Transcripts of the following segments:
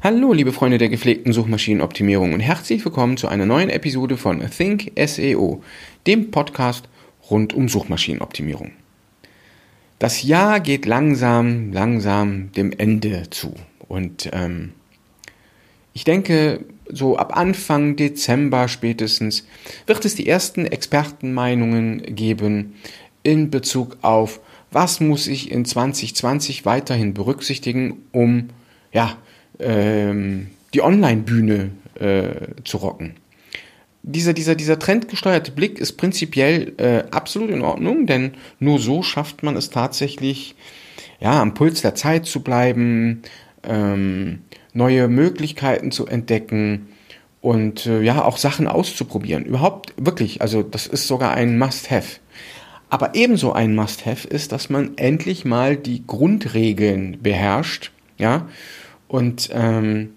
Hallo, liebe Freunde der gepflegten Suchmaschinenoptimierung und herzlich willkommen zu einer neuen Episode von Think SEO, dem Podcast rund um Suchmaschinenoptimierung. Das Jahr geht langsam, langsam dem Ende zu und ähm, ich denke, so ab Anfang Dezember spätestens wird es die ersten Expertenmeinungen geben in Bezug auf, was muss ich in 2020 weiterhin berücksichtigen, um ja, ähm, die Online-Bühne äh, zu rocken. Dieser, dieser, dieser trendgesteuerte Blick ist prinzipiell äh, absolut in Ordnung, denn nur so schafft man es tatsächlich, ja, am Puls der Zeit zu bleiben, ähm, neue Möglichkeiten zu entdecken und äh, ja, auch Sachen auszuprobieren. Überhaupt wirklich, also das ist sogar ein Must-Have. Aber ebenso ein Must-Have ist, dass man endlich mal die Grundregeln beherrscht, ja, und ähm,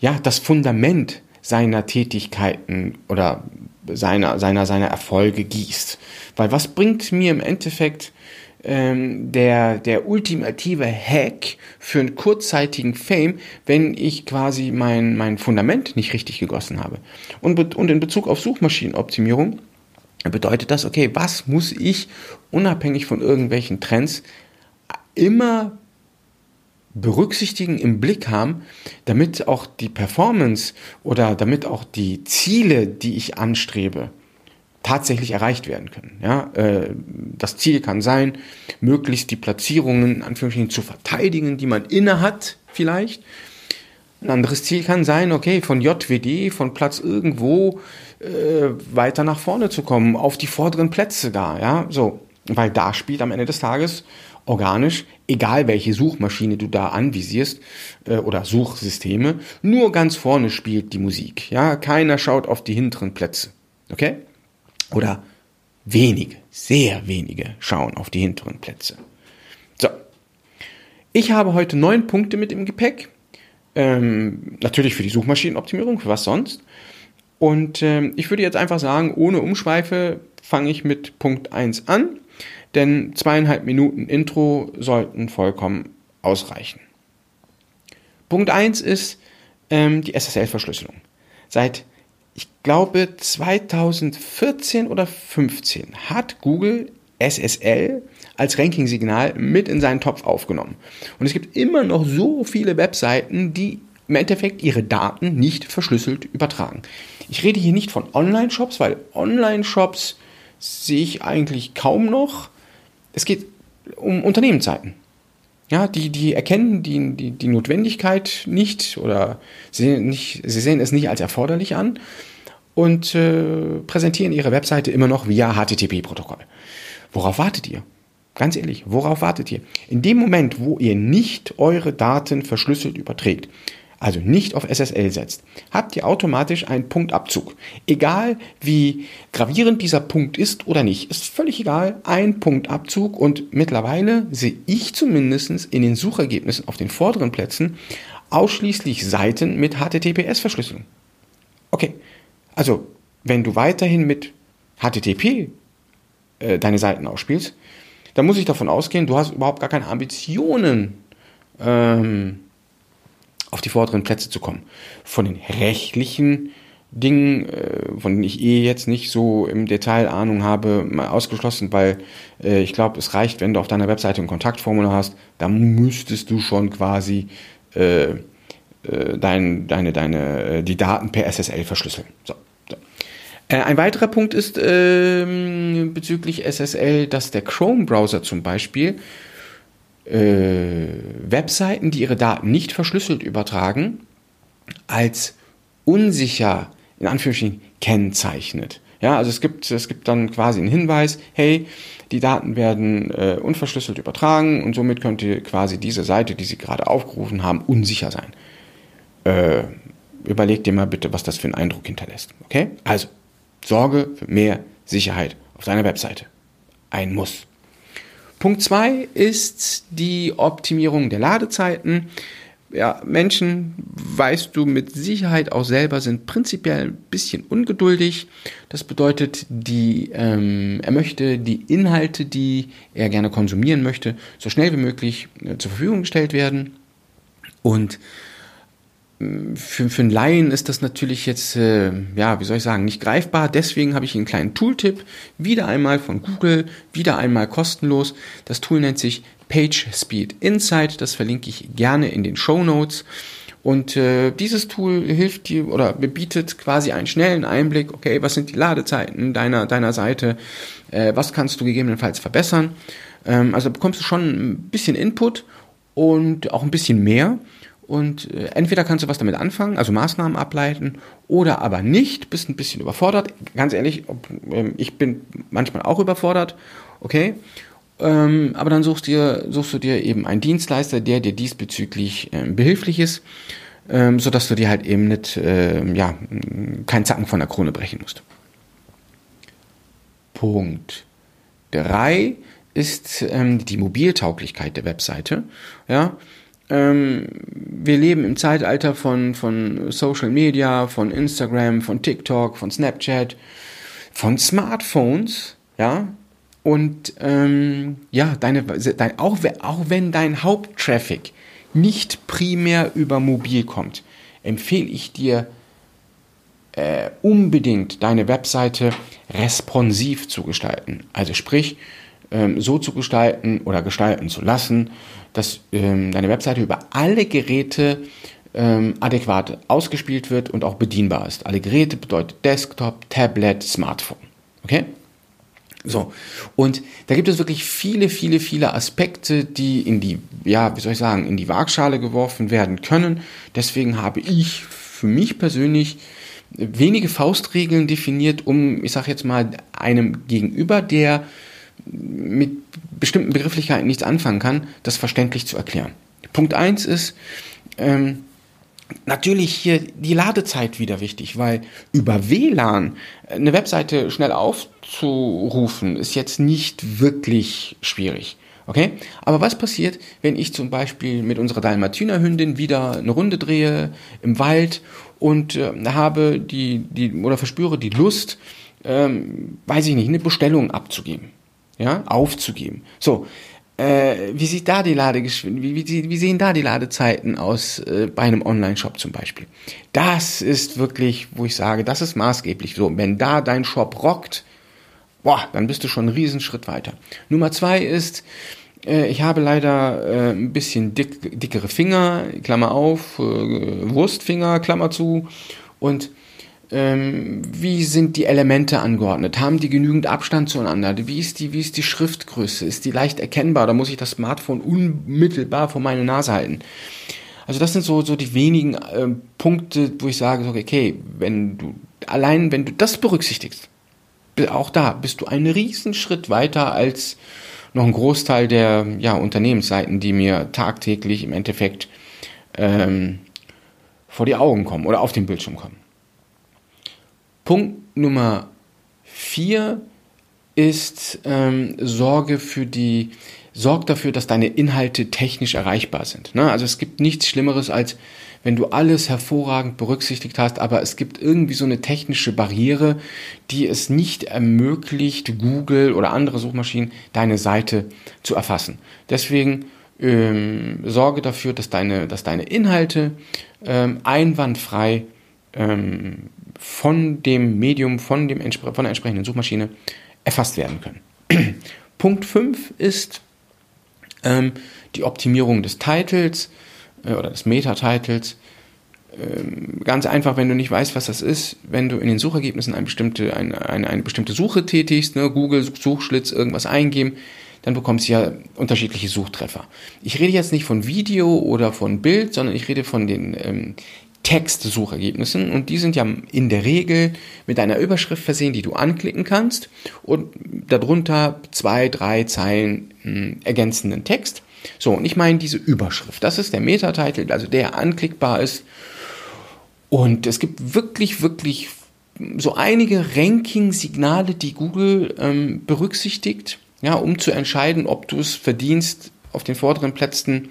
ja, das Fundament seiner Tätigkeiten oder seiner, seiner, seiner Erfolge gießt. Weil was bringt mir im Endeffekt ähm, der, der ultimative Hack für einen kurzzeitigen Fame, wenn ich quasi mein, mein Fundament nicht richtig gegossen habe? Und, und in Bezug auf Suchmaschinenoptimierung bedeutet das, okay, was muss ich unabhängig von irgendwelchen Trends immer berücksichtigen, im Blick haben, damit auch die Performance oder damit auch die Ziele, die ich anstrebe, tatsächlich erreicht werden können. Ja, äh, das Ziel kann sein, möglichst die Platzierungen in Anführungsstrichen zu verteidigen, die man inne hat, vielleicht. Ein anderes Ziel kann sein, okay, von JWD, von Platz irgendwo äh, weiter nach vorne zu kommen, auf die vorderen Plätze gar, ja, so. Weil da spielt am Ende des Tages organisch, egal welche Suchmaschine du da anvisierst äh, oder Suchsysteme, nur ganz vorne spielt die Musik. Ja, keiner schaut auf die hinteren Plätze. Okay? Oder wenige, sehr wenige schauen auf die hinteren Plätze. So. Ich habe heute neun Punkte mit im Gepäck. Ähm, natürlich für die Suchmaschinenoptimierung, für was sonst. Und ähm, ich würde jetzt einfach sagen, ohne Umschweife fange ich mit Punkt 1 an denn zweieinhalb Minuten Intro sollten vollkommen ausreichen. Punkt eins ist ähm, die SSL-Verschlüsselung. Seit, ich glaube, 2014 oder 15 hat Google SSL als Ranking-Signal mit in seinen Topf aufgenommen. Und es gibt immer noch so viele Webseiten, die im Endeffekt ihre Daten nicht verschlüsselt übertragen. Ich rede hier nicht von Online-Shops, weil Online-Shops sehe ich eigentlich kaum noch es geht um Unternehmensseiten. Ja, die, die erkennen die, die, die Notwendigkeit nicht oder sehen nicht, sie sehen es nicht als erforderlich an und äh, präsentieren ihre Webseite immer noch via HTTP-Protokoll. Worauf wartet ihr? Ganz ehrlich, worauf wartet ihr? In dem Moment, wo ihr nicht eure Daten verschlüsselt überträgt, also nicht auf SSL setzt, habt ihr automatisch einen Punktabzug. Egal wie gravierend dieser Punkt ist oder nicht, ist völlig egal, ein Punktabzug und mittlerweile sehe ich zumindest in den Suchergebnissen auf den vorderen Plätzen ausschließlich Seiten mit HTTPS-Verschlüsselung. Okay, also wenn du weiterhin mit HTTP äh, deine Seiten ausspielst, dann muss ich davon ausgehen, du hast überhaupt gar keine Ambitionen, ähm, auf die vorderen Plätze zu kommen. Von den rechtlichen Dingen, äh, von denen ich eh jetzt nicht so im Detail Ahnung habe, mal ausgeschlossen, weil äh, ich glaube, es reicht, wenn du auf deiner Webseite ein Kontaktformular hast, da müsstest du schon quasi äh, äh, dein, deine, deine, äh, die Daten per SSL verschlüsseln. So. Äh, ein weiterer Punkt ist ähm, bezüglich SSL, dass der Chrome-Browser zum Beispiel äh, Webseiten, die ihre Daten nicht verschlüsselt übertragen, als unsicher in Anführungsstrichen kennzeichnet. Ja, also es gibt, es gibt dann quasi einen Hinweis, hey, die Daten werden äh, unverschlüsselt übertragen und somit könnte quasi diese Seite, die Sie gerade aufgerufen haben, unsicher sein. Äh, überleg dir mal bitte, was das für einen Eindruck hinterlässt. Okay? Also, sorge für mehr Sicherheit auf deiner Webseite. Ein Muss. Punkt zwei ist die Optimierung der Ladezeiten. Ja, Menschen, weißt du mit Sicherheit auch selber, sind prinzipiell ein bisschen ungeduldig. Das bedeutet, die, ähm, er möchte die Inhalte, die er gerne konsumieren möchte, so schnell wie möglich äh, zur Verfügung gestellt werden. Und für, für einen Laien ist das natürlich jetzt, äh, ja, wie soll ich sagen, nicht greifbar. Deswegen habe ich einen kleinen Tooltip. Wieder einmal von Google, wieder einmal kostenlos. Das Tool nennt sich PageSpeed Insight. Das verlinke ich gerne in den Show Notes. Und äh, dieses Tool hilft dir oder bietet quasi einen schnellen Einblick, okay, was sind die Ladezeiten deiner, deiner Seite, äh, was kannst du gegebenenfalls verbessern. Ähm, also bekommst du schon ein bisschen Input und auch ein bisschen mehr. Und äh, entweder kannst du was damit anfangen, also Maßnahmen ableiten, oder aber nicht, bist ein bisschen überfordert. Ganz ehrlich, ähm, ich bin manchmal auch überfordert, okay. Ähm, aber dann suchst, dir, suchst du dir eben einen Dienstleister, der dir diesbezüglich ähm, behilflich ist, sodass du dir halt eben nicht, ja, keinen Zacken von der Krone brechen musst. Punkt 3 ist die Mobiltauglichkeit der Webseite. Ja, ähm, wir leben im Zeitalter von, von Social Media, von Instagram, von TikTok, von Snapchat, von Smartphones, ja. Und ähm, ja, deine, dein, auch, auch wenn dein Haupttraffic nicht primär über mobil kommt, empfehle ich dir äh, unbedingt deine Webseite responsiv zu gestalten. Also sprich, ähm, so zu gestalten oder gestalten zu lassen, dass ähm, deine Webseite über alle Geräte ähm, adäquat ausgespielt wird und auch bedienbar ist. Alle Geräte bedeutet Desktop, Tablet, Smartphone. Okay? So. Und da gibt es wirklich viele, viele, viele Aspekte, die in die, ja, wie soll ich sagen, in die Waagschale geworfen werden können. Deswegen habe ich für mich persönlich wenige Faustregeln definiert, um, ich sage jetzt mal, einem Gegenüber, der mit bestimmten Begrifflichkeiten nichts anfangen kann, das verständlich zu erklären. Punkt eins ist, ähm, natürlich hier die Ladezeit wieder wichtig, weil über WLAN eine Webseite schnell aufzurufen ist jetzt nicht wirklich schwierig. Okay? Aber was passiert, wenn ich zum Beispiel mit unserer Dalmatinerhündin wieder eine Runde drehe im Wald und äh, habe die, die, oder verspüre die Lust, ähm, weiß ich nicht, eine Bestellung abzugeben ja, aufzugeben. So, äh, wie sieht da die Ladegeschwindigkeit, wie, wie, wie, sehen da die Ladezeiten aus äh, bei einem Online-Shop zum Beispiel? Das ist wirklich, wo ich sage, das ist maßgeblich so. Wenn da dein Shop rockt, boah, dann bist du schon einen Riesenschritt weiter. Nummer zwei ist, äh, ich habe leider äh, ein bisschen dick, dickere Finger, Klammer auf, äh, Wurstfinger, Klammer zu und ähm, wie sind die Elemente angeordnet? Haben die genügend Abstand zueinander? Wie ist die, wie ist die Schriftgröße? Ist die leicht erkennbar? Da muss ich das Smartphone unmittelbar vor meine Nase halten. Also das sind so, so die wenigen äh, Punkte, wo ich sage, okay, wenn du, allein wenn du das berücksichtigst, auch da bist du einen riesen Schritt weiter als noch ein Großteil der ja, Unternehmensseiten, die mir tagtäglich im Endeffekt ähm, vor die Augen kommen oder auf den Bildschirm kommen. Punkt Nummer vier ist ähm, Sorge für die, sorg dafür, dass deine Inhalte technisch erreichbar sind. Ne? Also es gibt nichts Schlimmeres als wenn du alles hervorragend berücksichtigt hast, aber es gibt irgendwie so eine technische Barriere, die es nicht ermöglicht, Google oder andere Suchmaschinen deine Seite zu erfassen. Deswegen ähm, sorge dafür, dass deine, dass deine Inhalte ähm, einwandfrei ähm, von dem Medium, von, dem, von der entsprechenden Suchmaschine erfasst werden können. Punkt 5 ist ähm, die Optimierung des Titles äh, oder des Meta-Titles. Ähm, ganz einfach, wenn du nicht weißt, was das ist, wenn du in den Suchergebnissen eine bestimmte, eine, eine, eine bestimmte Suche tätigst, ne, Google, Suchschlitz, irgendwas eingeben, dann bekommst du ja unterschiedliche Suchtreffer. Ich rede jetzt nicht von Video oder von Bild, sondern ich rede von den ähm, Textsuchergebnissen und die sind ja in der Regel mit einer Überschrift versehen, die du anklicken kannst und darunter zwei, drei Zeilen mh, hm, ergänzenden Text. So, und ich meine diese Überschrift. Das ist der Metatitel, also der anklickbar ist. Und es gibt wirklich, wirklich so einige Ranking-Signale, die Google ähm, berücksichtigt, ja, um zu entscheiden, ob du es verdienst, auf den vorderen Plätzen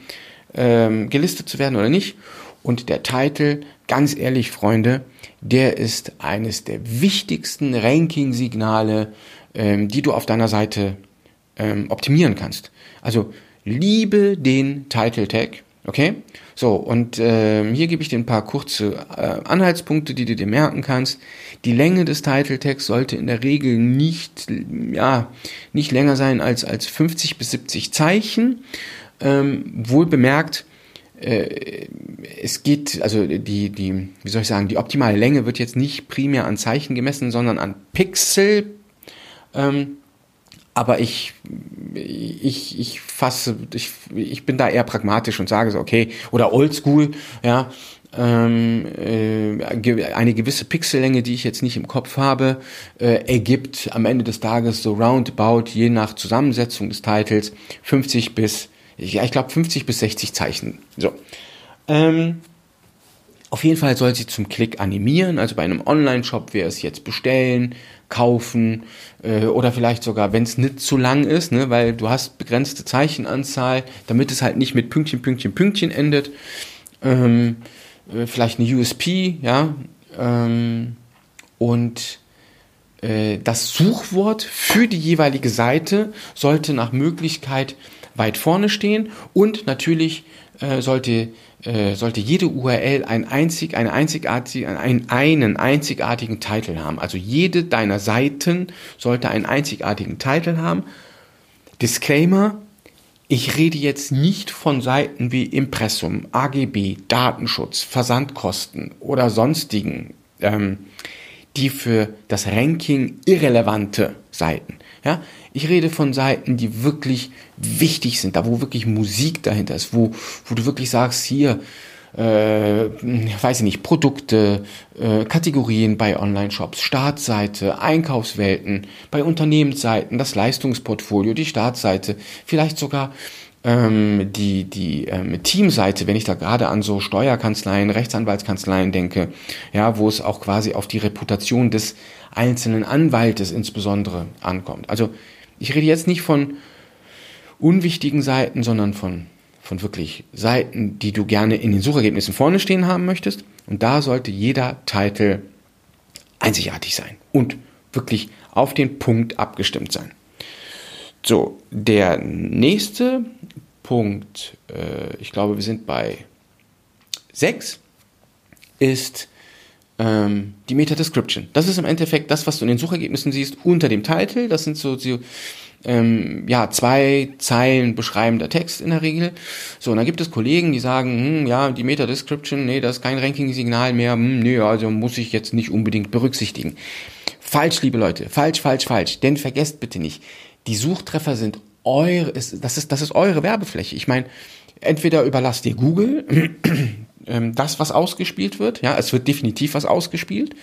ähm, gelistet zu werden oder nicht. Und der Titel, ganz ehrlich, Freunde, der ist eines der wichtigsten Ranking-Signale, ähm, die du auf deiner Seite ähm, optimieren kannst. Also liebe den Title Tag, Okay? So, und äh, hier gebe ich dir ein paar kurze äh, Anhaltspunkte, die du dir merken kannst. Die Länge des Title Tags sollte in der Regel nicht, ja, nicht länger sein als, als 50 bis 70 Zeichen. Ähm, wohl bemerkt, es geht, also die, die, wie soll ich sagen, die optimale Länge wird jetzt nicht primär an Zeichen gemessen, sondern an Pixel. Ähm, aber ich, ich, ich fasse, ich, ich bin da eher pragmatisch und sage so, okay, oder oldschool, ja, ähm, äh, eine gewisse Pixellänge, die ich jetzt nicht im Kopf habe, äh, ergibt am Ende des Tages so roundabout, je nach Zusammensetzung des Titels, 50 bis, ja, ich glaube 50 bis 60 Zeichen. So. Ähm, auf jeden Fall soll sie zum Klick animieren, also bei einem Online-Shop wäre es jetzt bestellen, kaufen äh, oder vielleicht sogar, wenn es nicht zu lang ist, ne, weil du hast begrenzte Zeichenanzahl, damit es halt nicht mit Pünktchen, Pünktchen, Pünktchen endet. Ähm, äh, vielleicht eine USP, ja, ähm, und äh, das Suchwort für die jeweilige Seite sollte nach Möglichkeit weit vorne stehen und natürlich äh, sollte, äh, sollte jede URL ein einzig, eine einzigartige, einen, einen einzigartigen Titel haben. Also jede deiner Seiten sollte einen einzigartigen Titel haben. Disclaimer, ich rede jetzt nicht von Seiten wie Impressum, AGB, Datenschutz, Versandkosten oder sonstigen, ähm, die für das Ranking irrelevante Seiten. Ja, ich rede von Seiten, die wirklich wichtig sind, da wo wirklich Musik dahinter ist, wo, wo du wirklich sagst, hier, äh, weiß ich nicht, Produkte, äh, Kategorien bei Online-Shops, Startseite, Einkaufswelten, bei Unternehmensseiten, das Leistungsportfolio, die Startseite, vielleicht sogar ähm, die, die ähm, Teamseite, wenn ich da gerade an so Steuerkanzleien, Rechtsanwaltskanzleien denke, ja, wo es auch quasi auf die Reputation des einzelnen Anwaltes insbesondere ankommt. Also ich rede jetzt nicht von unwichtigen Seiten, sondern von, von wirklich Seiten, die du gerne in den Suchergebnissen vorne stehen haben möchtest. Und da sollte jeder Titel einzigartig sein und wirklich auf den Punkt abgestimmt sein. So, der nächste Punkt, äh, ich glaube, wir sind bei 6, ist ähm, die Meta-Description. Das ist im Endeffekt das, was du in den Suchergebnissen siehst unter dem Titel. Das sind so, so ähm, ja, zwei Zeilen beschreibender Text in der Regel. So, und dann gibt es Kollegen, die sagen, hm, ja, die Meta-Description, nee, das ist kein Ranking-Signal mehr, hm, nee, also muss ich jetzt nicht unbedingt berücksichtigen. Falsch, liebe Leute, falsch, falsch, falsch. Denn vergesst bitte nicht, die Suchtreffer sind eure, das ist, das ist eure Werbefläche. Ich meine, entweder überlasst ihr Google ähm, das, was ausgespielt wird, ja, es wird definitiv was ausgespielt,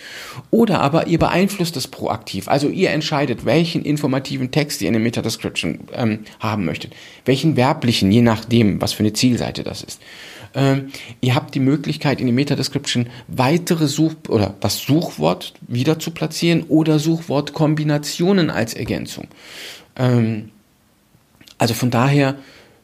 oder aber ihr beeinflusst es proaktiv. Also ihr entscheidet, welchen informativen Text ihr in der Meta-Description ähm, haben möchtet, welchen werblichen, je nachdem, was für eine Zielseite das ist. Ähm, ihr habt die Möglichkeit in die Meta-Description weitere Such- oder das Suchwort wieder zu platzieren oder Suchwortkombinationen als Ergänzung. Ähm, also von daher,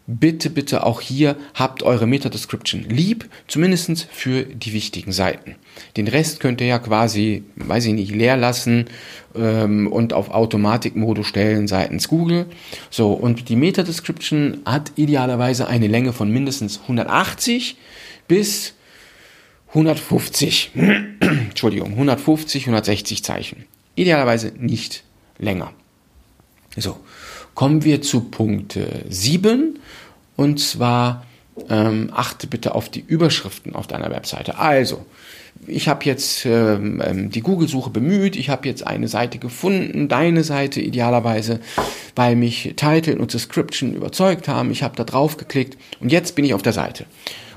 bitte, bitte auch hier habt eure Meta-Description lieb, zumindest für die wichtigen Seiten. Den Rest könnt ihr ja quasi, weiß ich nicht, leer lassen ähm, und auf Automatikmodus stellen seitens Google. So, und die Meta-Description hat idealerweise eine Länge von mindestens 180 bis 150, Entschuldigung, 150, 160 Zeichen. Idealerweise nicht länger. So, kommen wir zu Punkt 7 und zwar ähm, achte bitte auf die Überschriften auf deiner Webseite. Also, ich habe jetzt ähm, ähm, die Google-Suche bemüht, ich habe jetzt eine Seite gefunden, deine Seite idealerweise, weil mich Title und Description überzeugt haben. Ich habe da drauf geklickt und jetzt bin ich auf der Seite.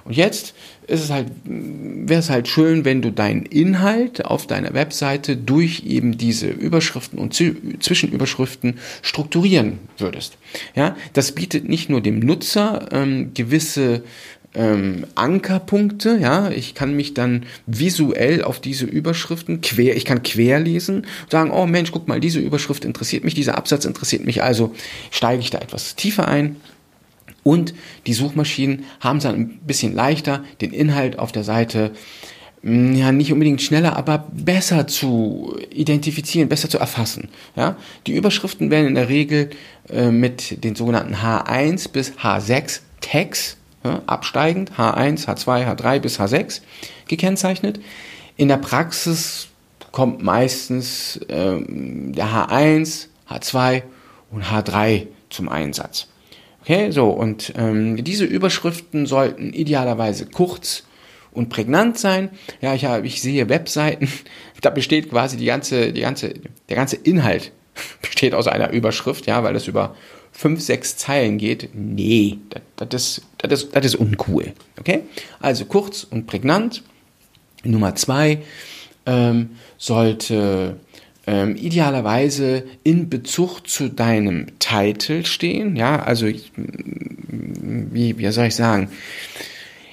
Und jetzt ist es halt, wäre es halt schön, wenn du deinen Inhalt auf deiner Webseite durch eben diese Überschriften und Zwischenüberschriften strukturieren würdest. Ja, das bietet nicht nur dem Nutzer ähm, gewisse ähm, Ankerpunkte, ja, ich kann mich dann visuell auf diese Überschriften quer, ich kann querlesen, sagen, oh Mensch, guck mal, diese Überschrift interessiert mich, dieser Absatz interessiert mich, also steige ich da etwas tiefer ein und die Suchmaschinen haben es dann ein bisschen leichter, den Inhalt auf der Seite mm, ja nicht unbedingt schneller, aber besser zu identifizieren, besser zu erfassen. Ja? Die Überschriften werden in der Regel äh, mit den sogenannten H1 bis H6 Tags ja, absteigend, H1, H2, H3 bis H6 gekennzeichnet. In der Praxis kommt meistens ähm, der H1, H2 und H3 zum Einsatz. Okay, so, und ähm, diese Überschriften sollten idealerweise kurz und prägnant sein. Ja, ich, habe, ich sehe Webseiten, da besteht quasi die ganze, die ganze, der ganze Inhalt besteht aus einer Überschrift, ja, weil das über fünf, sechs Zeilen geht. Nee, das, ist, ist uncool. Okay? Also kurz und prägnant. Nummer zwei ähm, sollte ähm, idealerweise in Bezug zu deinem Titel stehen. Ja, also wie, wie soll ich sagen?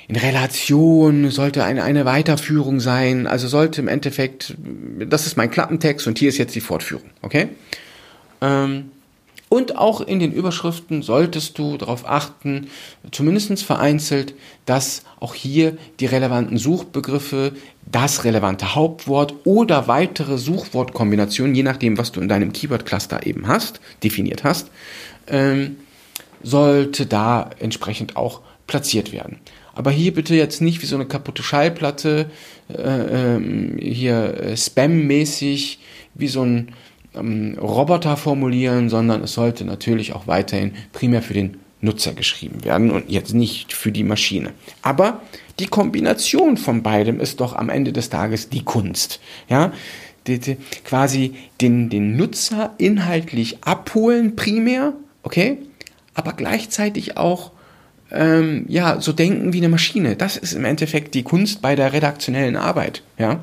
in Relation, sollte eine, eine Weiterführung sein, also sollte im Endeffekt, das ist mein Klappentext und hier ist jetzt die Fortführung, okay? Ähm, und auch in den Überschriften solltest du darauf achten, zumindest vereinzelt, dass auch hier die relevanten Suchbegriffe, das relevante Hauptwort oder weitere Suchwortkombinationen, je nachdem, was du in deinem Keyword-Cluster eben hast, definiert hast, ähm, sollte da entsprechend auch platziert werden. Aber hier bitte jetzt nicht wie so eine kaputte Schallplatte, äh, ähm, hier äh, spammäßig, wie so ein ähm, Roboter formulieren, sondern es sollte natürlich auch weiterhin primär für den Nutzer geschrieben werden und jetzt nicht für die Maschine. Aber die Kombination von beidem ist doch am Ende des Tages die Kunst. Ja, die, die, quasi den, den Nutzer inhaltlich abholen primär, okay, aber gleichzeitig auch ähm, ja so denken wie eine Maschine. Das ist im Endeffekt die Kunst bei der redaktionellen Arbeit. Ja.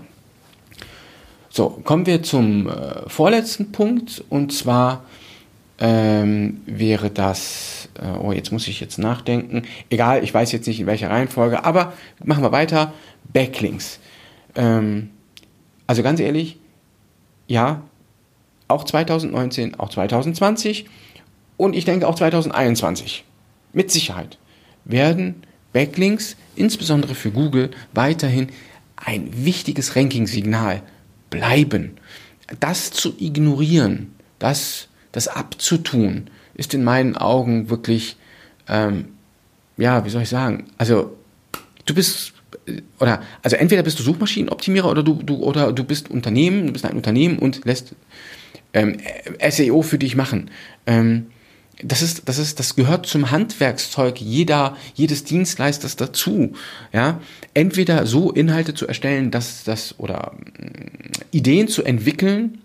So, kommen wir zum äh, vorletzten Punkt und zwar ähm, wäre das, äh, oh, jetzt muss ich jetzt nachdenken, egal, ich weiß jetzt nicht in welcher Reihenfolge, aber machen wir weiter, Backlinks. Ähm, also ganz ehrlich, ja, auch 2019, auch 2020 und ich denke auch 2021, mit Sicherheit, werden Backlinks, insbesondere für Google, weiterhin ein wichtiges Ranking-Signal bleiben. Das zu ignorieren, das, das abzutun, ist in meinen Augen wirklich, ähm, ja, wie soll ich sagen, also du bist oder also entweder bist du Suchmaschinenoptimierer oder du, du oder du bist Unternehmen, du bist ein Unternehmen und lässt ähm, SEO für dich machen. Ähm, das ist, das ist, das gehört zum Handwerkszeug jeder, jedes Dienstleisters dazu. Ja, entweder so Inhalte zu erstellen, dass das oder mm, Ideen zu entwickeln,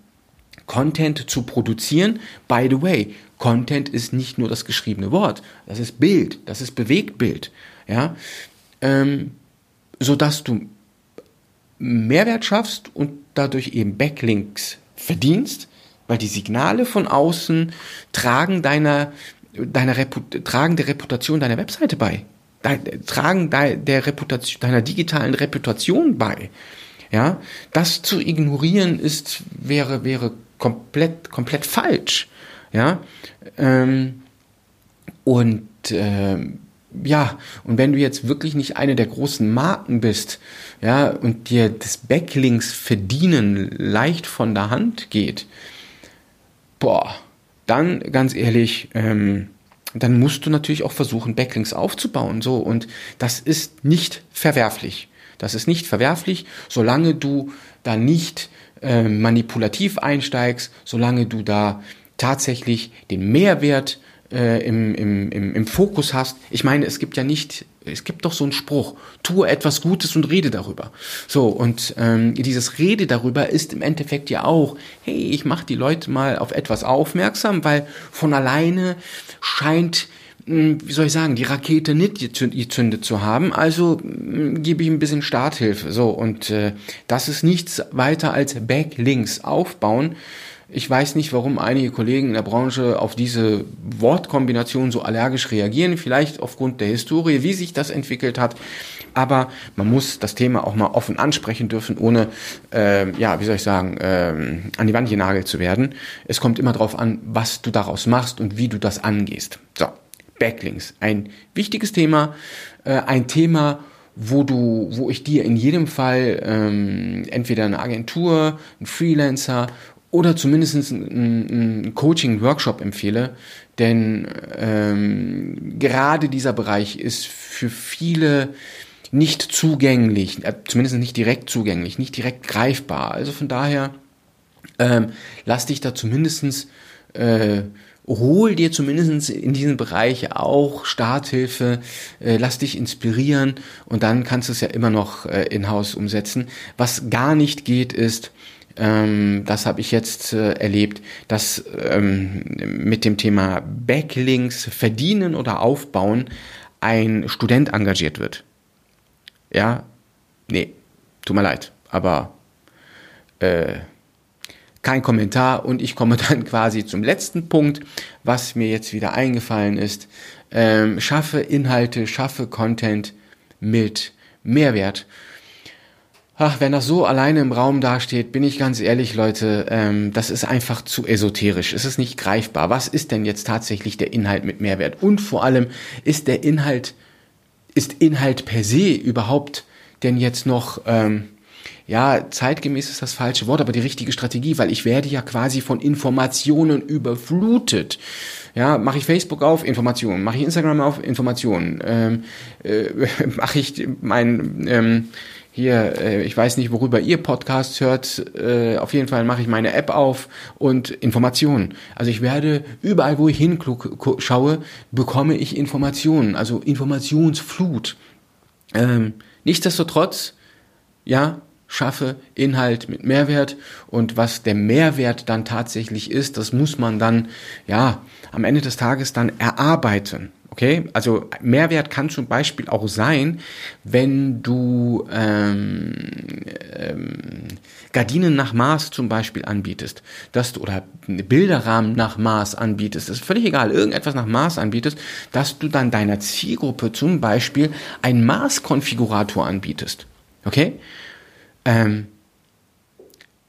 Content zu produzieren. By the way, Content ist nicht nur das geschriebene Wort, das ist Bild, das ist Bewegtbild. Ja, ähm, so dass du Mehrwert schaffst und dadurch eben Backlinks verdienst weil die Signale von außen tragen deiner, deiner Reput tragen der Reputation deiner Webseite bei. tragen der Reputation, deiner digitalen Reputation bei. Ja, das zu ignorieren ist, wäre, wäre komplett, komplett falsch. Ja, ähm, und, ähm, ja, und wenn du jetzt wirklich nicht eine der großen Marken bist, ja, und dir das Backlinks verdienen leicht von der Hand geht, boah, dann ganz ehrlich, ähm, dann musst du natürlich auch versuchen, Backlinks aufzubauen. So, und das ist nicht verwerflich. Das ist nicht verwerflich, solange du da nicht äh, manipulativ einsteigst, solange du da tatsächlich den Mehrwert äh, im, im, im, im Fokus hast. Ich meine, es gibt ja nicht, es gibt doch so einen Spruch, tue etwas Gutes und rede darüber. So, und ähm, dieses Rede darüber ist im Endeffekt ja auch, hey, ich mache die Leute mal auf etwas aufmerksam, weil von alleine scheint wie soll ich sagen, die Rakete nicht gezündet zu haben, also hm, gebe ich ein bisschen Starthilfe. So, und äh, das ist nichts weiter als Backlinks aufbauen ich weiß nicht, warum einige Kollegen in der Branche auf diese Wortkombination so allergisch reagieren. Vielleicht aufgrund der Historie, wie sich das entwickelt hat. Aber man muss das Thema auch mal offen ansprechen dürfen, ohne, äh, ja, wie soll ich sagen, äh, an die Wand genagelt zu werden. Es kommt immer darauf an, was du daraus machst und wie du das angehst. So, Backlinks. Ein wichtiges Thema. Äh, ein Thema, wo du, wo ich dir in jedem Fall ähm, entweder eine Agentur, ein Freelancer oder zumindest einen Coaching-Workshop empfehle, denn ähm, gerade dieser Bereich ist für viele nicht zugänglich, äh, zumindest nicht direkt zugänglich, nicht direkt greifbar. Also von daher ähm, lass dich da zumindestens äh, hol dir zumindest in diesem Bereich auch Starthilfe, äh, lass dich inspirieren und dann kannst du es ja immer noch äh, in-house umsetzen. Was gar nicht geht, ist, ähm, das habe ich jetzt äh, erlebt, dass ähm, mit dem Thema Backlinks verdienen oder aufbauen ein Student engagiert wird. Ja, nee, tut mir leid, aber äh, kein Kommentar und ich komme dann quasi zum letzten Punkt, was mir jetzt wieder eingefallen ist. Ähm, schaffe Inhalte, schaffe Content mit Mehrwert. Ach, wenn das so alleine im Raum dasteht, bin ich ganz ehrlich, Leute, ähm, das ist einfach zu esoterisch. Es ist nicht greifbar. Was ist denn jetzt tatsächlich der Inhalt mit Mehrwert? Und vor allem, ist der Inhalt, ist Inhalt per se überhaupt denn jetzt noch ähm, ja, zeitgemäß ist das falsche Wort, aber die richtige Strategie, weil ich werde ja quasi von Informationen überflutet. Ja, mache ich Facebook auf, Informationen, mache ich Instagram auf, Informationen, ähm, äh, mache ich mein ähm, hier, äh, ich weiß nicht, worüber ihr Podcasts hört, äh, auf jeden Fall mache ich meine App auf und Informationen. Also ich werde überall, wo ich hinschaue, bekomme ich Informationen, also Informationsflut. Ähm, nichtsdestotrotz, ja, schaffe Inhalt mit Mehrwert und was der Mehrwert dann tatsächlich ist, das muss man dann ja am Ende des Tages dann erarbeiten. Okay, also Mehrwert kann zum Beispiel auch sein, wenn du ähm, ähm, Gardinen nach Maß zum Beispiel anbietest, dass du oder Bilderrahmen nach Maß anbietest, das ist völlig egal, irgendetwas nach Maß anbietest, dass du dann deiner Zielgruppe zum Beispiel einen Maßkonfigurator anbietest. Okay? Ähm,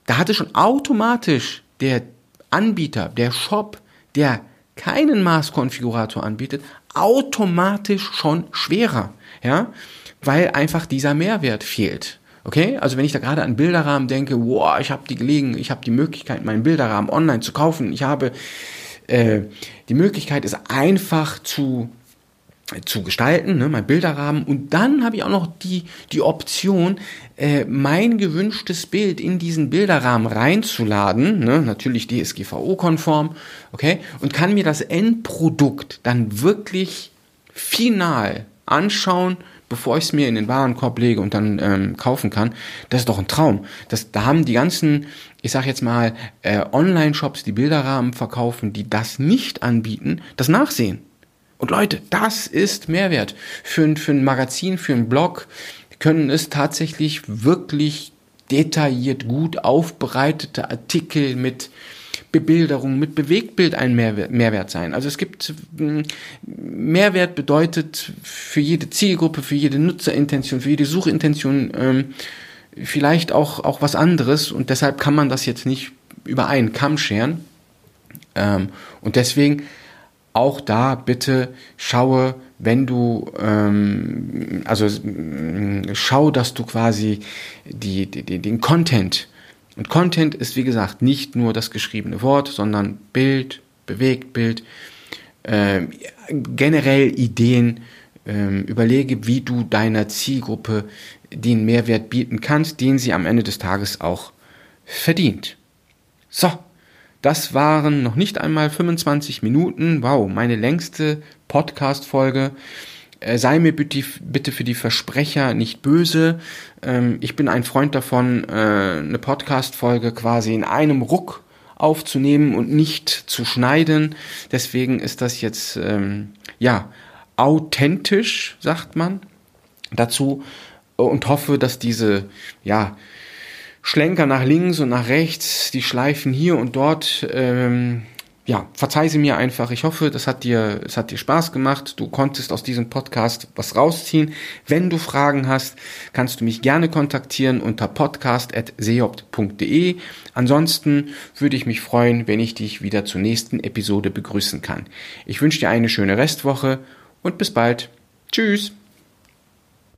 da hatte schon automatisch der Anbieter, der Shop, der keinen Maßkonfigurator anbietet, automatisch schon schwerer, ja, weil einfach dieser Mehrwert fehlt. Okay, also wenn ich da gerade an Bilderrahmen denke, wow, ich habe die Gelegenheit, ich habe die Möglichkeit, meinen Bilderrahmen online zu kaufen, ich habe äh, die Möglichkeit, es einfach zu zu gestalten, ne, mein Bilderrahmen. Und dann habe ich auch noch die, die Option, äh, mein gewünschtes Bild in diesen Bilderrahmen reinzuladen, ne, natürlich DSGVO-konform, okay, und kann mir das Endprodukt dann wirklich final anschauen, bevor ich es mir in den Warenkorb lege und dann ähm, kaufen kann. Das ist doch ein Traum. Das, da haben die ganzen, ich sag jetzt mal, äh, Online-Shops, die Bilderrahmen verkaufen, die das nicht anbieten, das Nachsehen. Und Leute, das ist Mehrwert. Für, ein, für ein Magazin, für einen Blog können es tatsächlich wirklich detailliert gut aufbereitete Artikel mit Bebilderung, mit Bewegtbild ein Mehrwert, Mehrwert sein. Also es gibt Mehrwert bedeutet für jede Zielgruppe, für jede Nutzerintention, für jede Suchintention ähm, vielleicht auch, auch was anderes und deshalb kann man das jetzt nicht über einen Kamm scheren. Ähm, und deswegen auch da bitte schaue, wenn du, ähm, also mm, schau, dass du quasi die, die, den Content, und Content ist wie gesagt nicht nur das geschriebene Wort, sondern Bild, Bewegtbild, äh, generell Ideen, äh, überlege, wie du deiner Zielgruppe den Mehrwert bieten kannst, den sie am Ende des Tages auch verdient. So, das waren noch nicht einmal 25 Minuten. Wow, meine längste Podcast-Folge. Äh, sei mir bitte, für die Versprecher nicht böse. Ähm, ich bin ein Freund davon, äh, eine Podcast-Folge quasi in einem Ruck aufzunehmen und nicht zu schneiden. Deswegen ist das jetzt, ähm, ja, authentisch, sagt man dazu und hoffe, dass diese, ja, Schlenker nach links und nach rechts, die Schleifen hier und dort. Ähm, ja, verzeih sie mir einfach. Ich hoffe, das hat dir, es hat dir Spaß gemacht. Du konntest aus diesem Podcast was rausziehen. Wenn du Fragen hast, kannst du mich gerne kontaktieren unter podcast.seopt.de. Ansonsten würde ich mich freuen, wenn ich dich wieder zur nächsten Episode begrüßen kann. Ich wünsche dir eine schöne Restwoche und bis bald. Tschüss.